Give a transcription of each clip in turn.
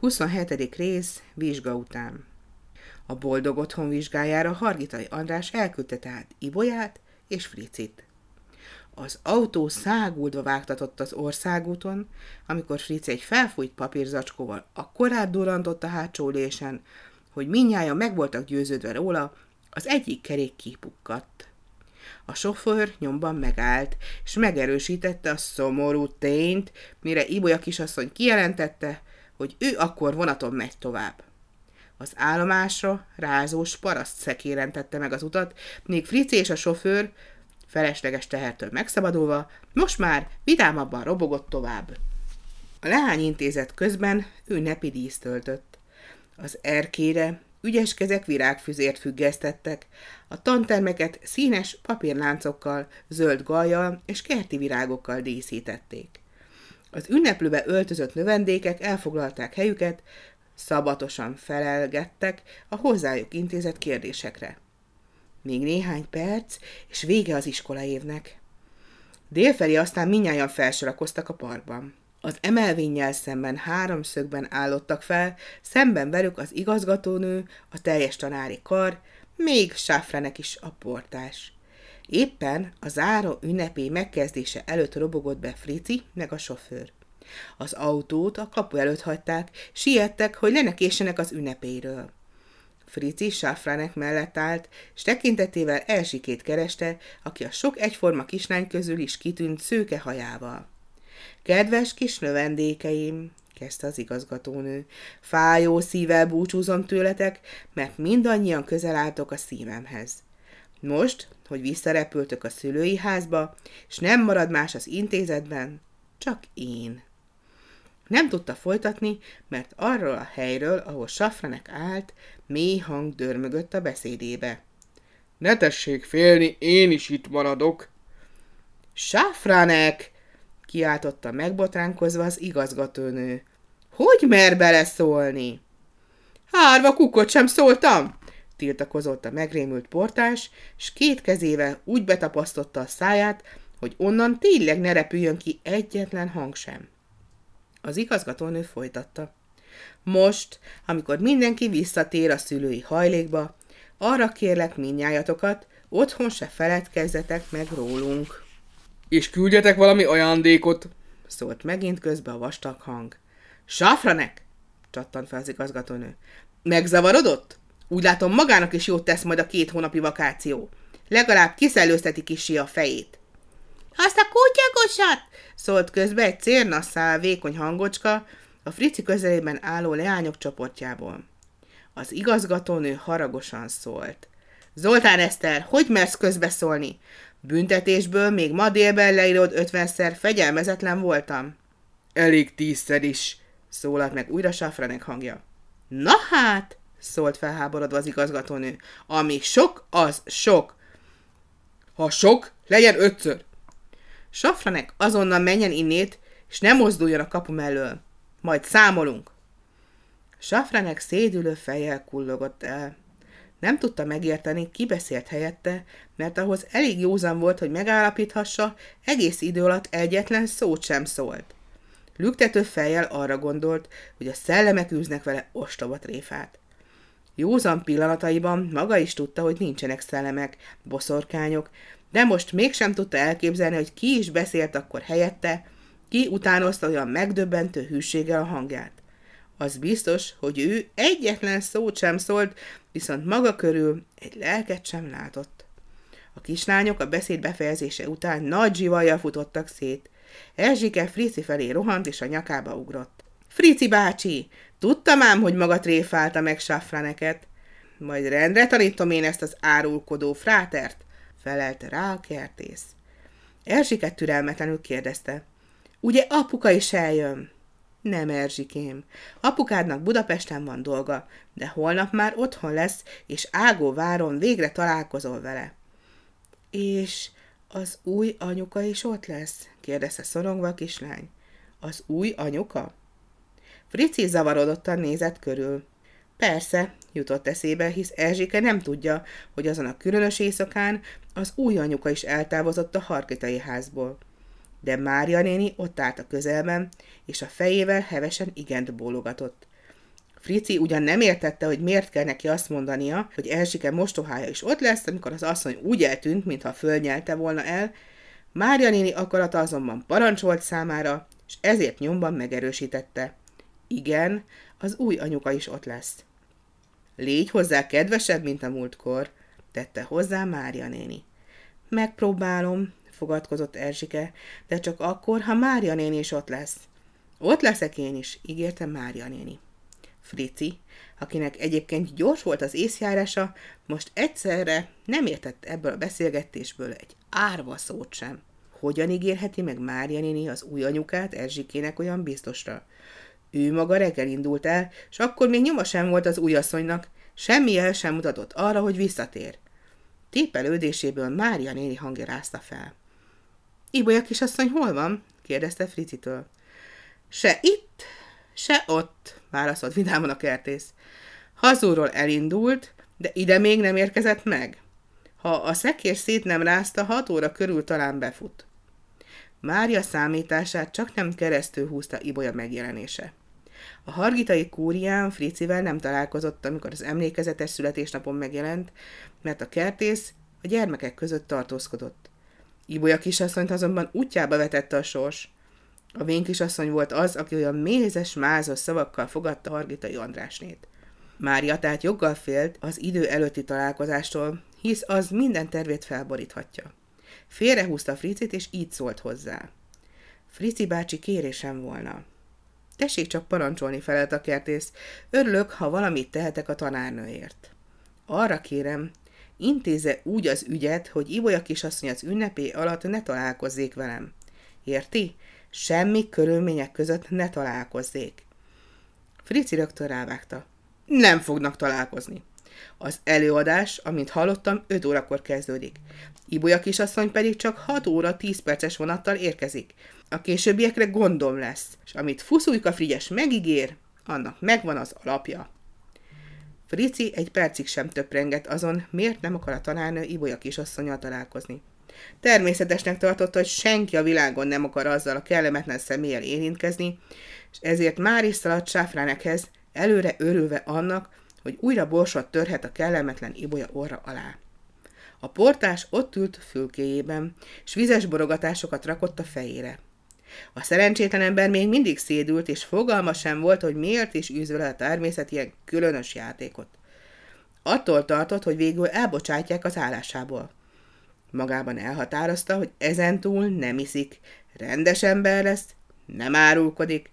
27. rész vizsga után. A boldog otthon vizsgájára Hargitai András elküldte tehát Ibolyát és Fricit. Az autó száguldva vágtatott az országúton, amikor Frici egy felfújt papírzacskóval akkorát durantott a hátsó lésen, hogy minnyáján meg voltak győződve róla, az egyik kerék kipukkadt. A sofőr nyomban megállt, és megerősítette a szomorú tényt, mire Ibolya kisasszony kijelentette, hogy ő akkor vonaton megy tovább. Az állomásra rázós paraszt szekéren tette meg az utat, míg Frici és a sofőr, felesleges tehertől megszabadulva, most már vidámabban robogott tovább. A leány intézet közben ünnepi dísz töltött. Az erkére ügyes kezek virágfüzért függesztettek, a tantermeket színes papírláncokkal, zöld gajjal és kerti virágokkal díszítették. Az ünneplőbe öltözött növendékek elfoglalták helyüket, szabatosan felelgettek a hozzájuk intézett kérdésekre. Még néhány perc, és vége az iskola évnek. Délfelé aztán minnyáján felsorakoztak a parkban. Az emelvénnyel szemben háromszögben állottak fel, szemben velük az igazgatónő, a teljes tanári kar, még Sáfrenek is a portás. Éppen a záró ünnepé megkezdése előtt robogott be Frici meg a sofőr. Az autót a kapu előtt hagyták, siettek, hogy lenekéssenek az ünnepéről. Frici Sáfránek mellett állt, s tekintetével elsikét kereste, aki a sok egyforma kislány közül is kitűnt szőke hajával. Kedves kis növendékeim, kezdte az igazgatónő, fájó szívvel búcsúzom tőletek, mert mindannyian közel álltok a szívemhez. Most, hogy visszarepültök a szülői házba, és nem marad más az intézetben, csak én. Nem tudta folytatni, mert arról a helyről, ahol Safranek állt, mély hang dörmögött a beszédébe. Ne tessék félni, én is itt maradok. Safranek! kiáltotta megbotránkozva az igazgatónő. Hogy mer beleszólni? Hárva kukot sem szóltam, tiltakozott a megrémült portás, s két kezével úgy betapasztotta a száját, hogy onnan tényleg ne repüljön ki egyetlen hang sem. Az igazgatónő folytatta. Most, amikor mindenki visszatér a szülői hajlékba, arra kérlek minnyájatokat, otthon se feledkezzetek meg rólunk. És küldjetek valami ajándékot, szólt megint közbe a vastag hang. Safranek! csattant fel az igazgatónő. Megzavarodott? Úgy látom, magának is jót tesz majd a két hónapi vakáció. Legalább kiszellőzteti kisi a fejét. Azt a kutyagosat! szólt közbe egy cérnasszál vékony hangocska a frici közelében álló leányok csoportjából. Az igazgatónő haragosan szólt. Zoltán Eszter, hogy mersz közbeszólni? Büntetésből még ma délben leírod ötvenszer fegyelmezetlen voltam. Elég tízszer is, szólalt meg újra Safranek hangja. Na hát, szólt felháborodva az igazgatónő, ami sok, az sok. Ha sok, legyen ötször. Safranek azonnal menjen innét, és ne mozduljon a kapu mellől. Majd számolunk. Safranek szédülő fejjel kullogott el. Nem tudta megérteni, ki beszélt helyette, mert ahhoz elég józan volt, hogy megállapíthassa, egész idő alatt egyetlen szót sem szólt. Lüktető fejjel arra gondolt, hogy a szellemek űznek vele ostoba tréfát. Józan pillanataiban maga is tudta, hogy nincsenek szellemek, boszorkányok, de most mégsem tudta elképzelni, hogy ki is beszélt akkor helyette, ki utánozta olyan megdöbbentő hűséggel a hangját. Az biztos, hogy ő egyetlen szót sem szólt, viszont maga körül egy lelket sem látott. A kislányok a beszéd befejezése után nagy zsivajjal futottak szét. Erzsike Frici felé rohant, és a nyakába ugrott. Frici bácsi, tudtam ám, hogy maga tréfálta meg Safraneket. Majd rendre tanítom én ezt az árulkodó frátert, felelte rá a kertész. Erzsike türelmetlenül kérdezte. Ugye apuka is eljön? Nem, Erzsikém. Apukádnak Budapesten van dolga, de holnap már otthon lesz, és Ágó váron végre találkozol vele. És az új anyuka is ott lesz? kérdezte szorongva a kislány. Az új anyuka? Frici zavarodottan nézett körül. Persze, jutott eszébe, hisz Erzsike nem tudja, hogy azon a különös éjszakán az új anyuka is eltávozott a harkitai házból de Mária néni ott állt a közelben, és a fejével hevesen igent bólogatott. Frici ugyan nem értette, hogy miért kell neki azt mondania, hogy Erzsike mostohája is ott lesz, amikor az asszony úgy eltűnt, mintha fölnyelte volna el, Mária néni akarata azonban parancsolt számára, és ezért nyomban megerősítette. Igen, az új anyuka is ott lesz. Légy hozzá kedvesebb, mint a múltkor, tette hozzá Mária néni. Megpróbálom, fogadkozott Erzsike, de csak akkor, ha Mária néni is ott lesz. Ott leszek én is, ígérte Mária néni. Frici, akinek egyébként gyors volt az észjárása, most egyszerre nem értett ebből a beszélgetésből egy árva szót sem. Hogyan ígérheti meg Mária néni az új anyukát Erzsikének olyan biztosra? Ő maga reggel indult el, és akkor még nyoma sem volt az újasszonynak, semmi el sem mutatott arra, hogy visszatér. Tépelődéséből Mária néni hangja rázta fel. Ibolya kisasszony hol van? kérdezte Fricitől. Se itt, se ott, válaszolt vidáman a kertész. Hazúról elindult, de ide még nem érkezett meg. Ha a szekér szét nem rázta, hat óra körül talán befut. Mária számítását csak nem keresztül húzta Ibolya megjelenése. A hargitai kúrián Fricivel nem találkozott, amikor az emlékezetes születésnapon megjelent, mert a kertész a gyermekek között tartózkodott. Ibolya kisasszonyt azonban útjába vetette a sors. A vén kisasszony volt az, aki olyan mézes, mázos szavakkal fogadta Hargitai Andrásnét. Mária tehát joggal félt az idő előtti találkozástól, hisz az minden tervét felboríthatja. Félrehúzta Fricit, és így szólt hozzá. Frici bácsi kérésem volna. Tessék csak parancsolni, felelt a kertész. Örülök, ha valamit tehetek a tanárnőért. Arra kérem, intéze úgy az ügyet, hogy Ibolya kisasszony az ünnepé alatt ne találkozzék velem. Érti? Semmi körülmények között ne találkozzék. Frici rögtön rávágta. Nem fognak találkozni. Az előadás, amint hallottam, 5 órakor kezdődik. Ibolya kisasszony pedig csak 6 óra 10 perces vonattal érkezik. A későbbiekre gondom lesz, és amit Fuszújka Frigyes megígér, annak megvan az alapja. Frici egy percig sem töprengett azon, miért nem akar a tanárnő Ibolya kisasszonyal találkozni. Természetesnek tartotta, hogy senki a világon nem akar azzal a kellemetlen személlyel érintkezni, és ezért már is szaladt Sáfránekhez, előre örülve annak, hogy újra borsot törhet a kellemetlen Ibolya orra alá. A portás ott ült fülkéjében, s vizes borogatásokat rakott a fejére. A szerencsétlen ember még mindig szédült, és fogalma sem volt, hogy miért is űzve le a természet ilyen különös játékot. Attól tartott, hogy végül elbocsátják az állásából. Magában elhatározta, hogy ezentúl nem iszik, rendes ember lesz, nem árulkodik,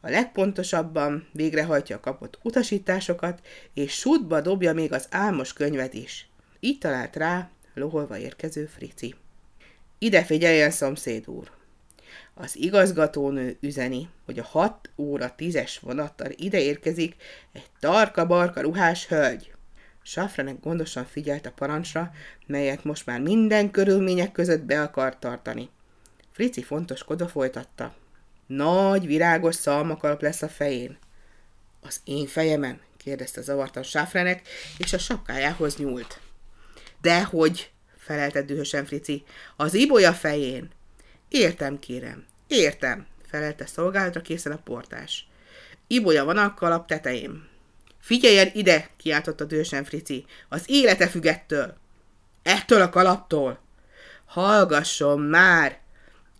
a legpontosabban végrehajtja a kapott utasításokat, és sútba dobja még az álmos könyvet is. Így talált rá loholva érkező Frici. Ide figyeljen, szomszéd úr! Az igazgatónő üzeni, hogy a 6 óra 10-es vonattal ide érkezik egy tarka-barka ruhás hölgy. Safranek gondosan figyelt a parancsra, melyet most már minden körülmények között be akar tartani. Frici fontoskodva folytatta. Nagy, virágos szalmakalap lesz a fején. Az én fejemen? kérdezte zavartan Sáfrenek, és a sapkájához nyúlt. Dehogy, felelte dühösen Frici, az ibolya fején. Értem, kérem, értem, felelte szolgálatra készen a portás. Ibolya van a kalap tetején. Figyeljen ide, kiáltotta dühösen Frici, az élete függettől. Ettől a kalaptól. Hallgasson már,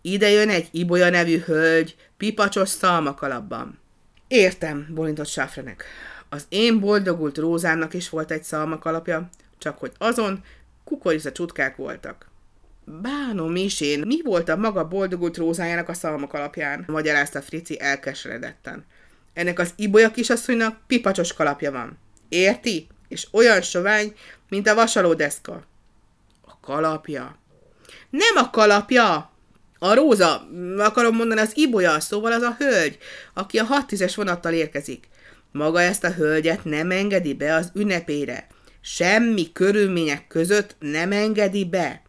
ide jön egy Ibolya nevű hölgy, pipacsos szalmakalapban. Értem, bolintott Sáfrenek. Az én boldogult Rózának is volt egy szalmakalapja, csak hogy azon kukorica csutkák voltak. Bánom is én, mi volt a maga boldogult Rózájának a szalmak alapján? Magyarázta Frici elkeseredetten. Ennek az Ibolya kisasszonynak pipacsos kalapja van. Érti? És olyan sovány, mint a vasalódeszka. A kalapja. Nem a kalapja! A Róza, akarom mondani, az Ibolya, szóval az a hölgy, aki a 6 es vonattal érkezik. Maga ezt a hölgyet nem engedi be az ünnepére. Semmi körülmények között nem engedi be.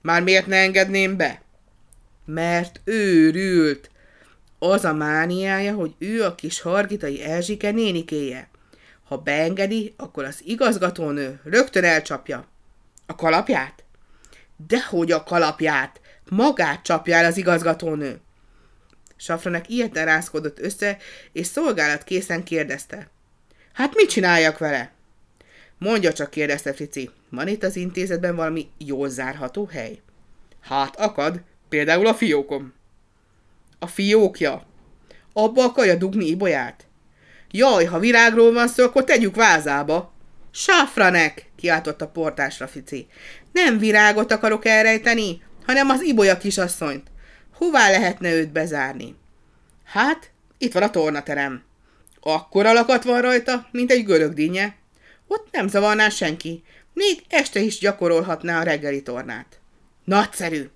Már miért ne engedném be? Mert őrült. Az a mániája, hogy ő a kis hargitai Erzsike nénikéje. Ha beengedi, akkor az igazgatónő rögtön elcsapja. A kalapját? Dehogy a kalapját! Magát csapja el az igazgatónő. Safranek ilyeten rázkodott össze, és szolgálat készen kérdezte. Hát mit csináljak vele? Mondja csak, kérdezte Frici. Van itt az intézetben valami jól zárható hely? Hát akad, például a fiókom. A fiókja? Abba akarja dugni Ibolyát? Jaj, ha virágról van szó, akkor tegyük vázába. Safranek, kiáltott a portásra Fici. Nem virágot akarok elrejteni, hanem az Ibolya kisasszonyt. Hová lehetne őt bezárni? Hát, itt van a tornaterem. Akkor alakat van rajta, mint egy görögdínye. Ott nem zavarná senki. Még este is gyakorolhatná a reggeli tornát. Nagyszerű!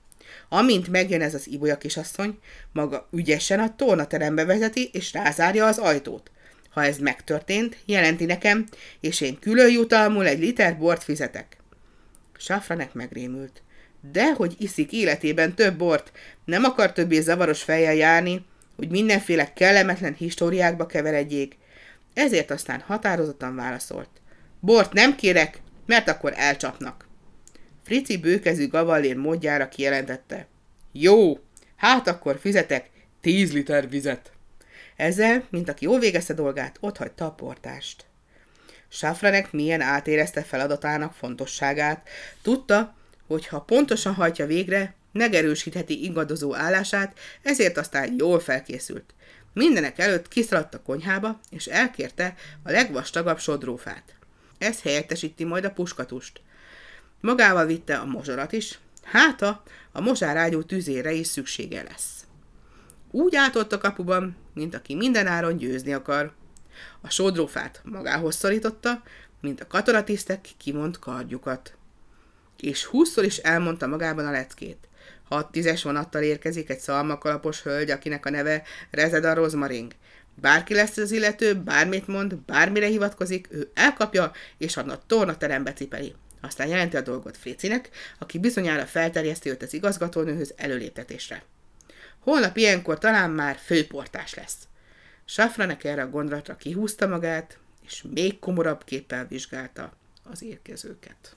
Amint megjön ez az Ibolya kisasszony, maga ügyesen a tornaterembe vezeti és rázárja az ajtót. Ha ez megtörtént, jelenti nekem, és én külön jutalmul egy liter bort fizetek. Safranek megrémült. De hogy iszik életében több bort, nem akar többé zavaros fejjel járni, hogy mindenféle kellemetlen históriákba keveredjék, ezért aztán határozottan válaszolt. Bort nem kérek, mert akkor elcsapnak. Frici bőkezű gavallér módjára kijelentette. Jó, hát akkor fizetek tíz liter vizet. Ezzel, mint aki jól végezte dolgát, ott hagyta a portást. Safranek milyen átérezte feladatának fontosságát. Tudta, hogy ha pontosan hajtja végre, megerősítheti ingadozó állását, ezért aztán jól felkészült. Mindenek előtt kiszaladt a konyhába, és elkérte a legvastagabb sodrófát. Ez helyettesíti majd a puskatust. Magával vitte a mozsarat is, háta a mozsárágyú tüzére is szüksége lesz. Úgy átott a kapuban, mint aki mindenáron győzni akar. A sodrófát magához szorította, mint a katonatisztek kimond kardjukat. És húszszor is elmondta magában a leckét. Hat tízes vonattal érkezik egy szalmakalapos hölgy, akinek a neve Rezeda Rozmaring. Bárki lesz az illető, bármit mond, bármire hivatkozik, ő elkapja, és a tornaterembe cipeli. Aztán jelenti a dolgot Fricinek, aki bizonyára felterjeszti őt az igazgatónőhöz előléptetésre. Holnap ilyenkor talán már főportás lesz. Safranek erre a gondolatra kihúzta magát, és még komorabb képpel vizsgálta az érkezőket.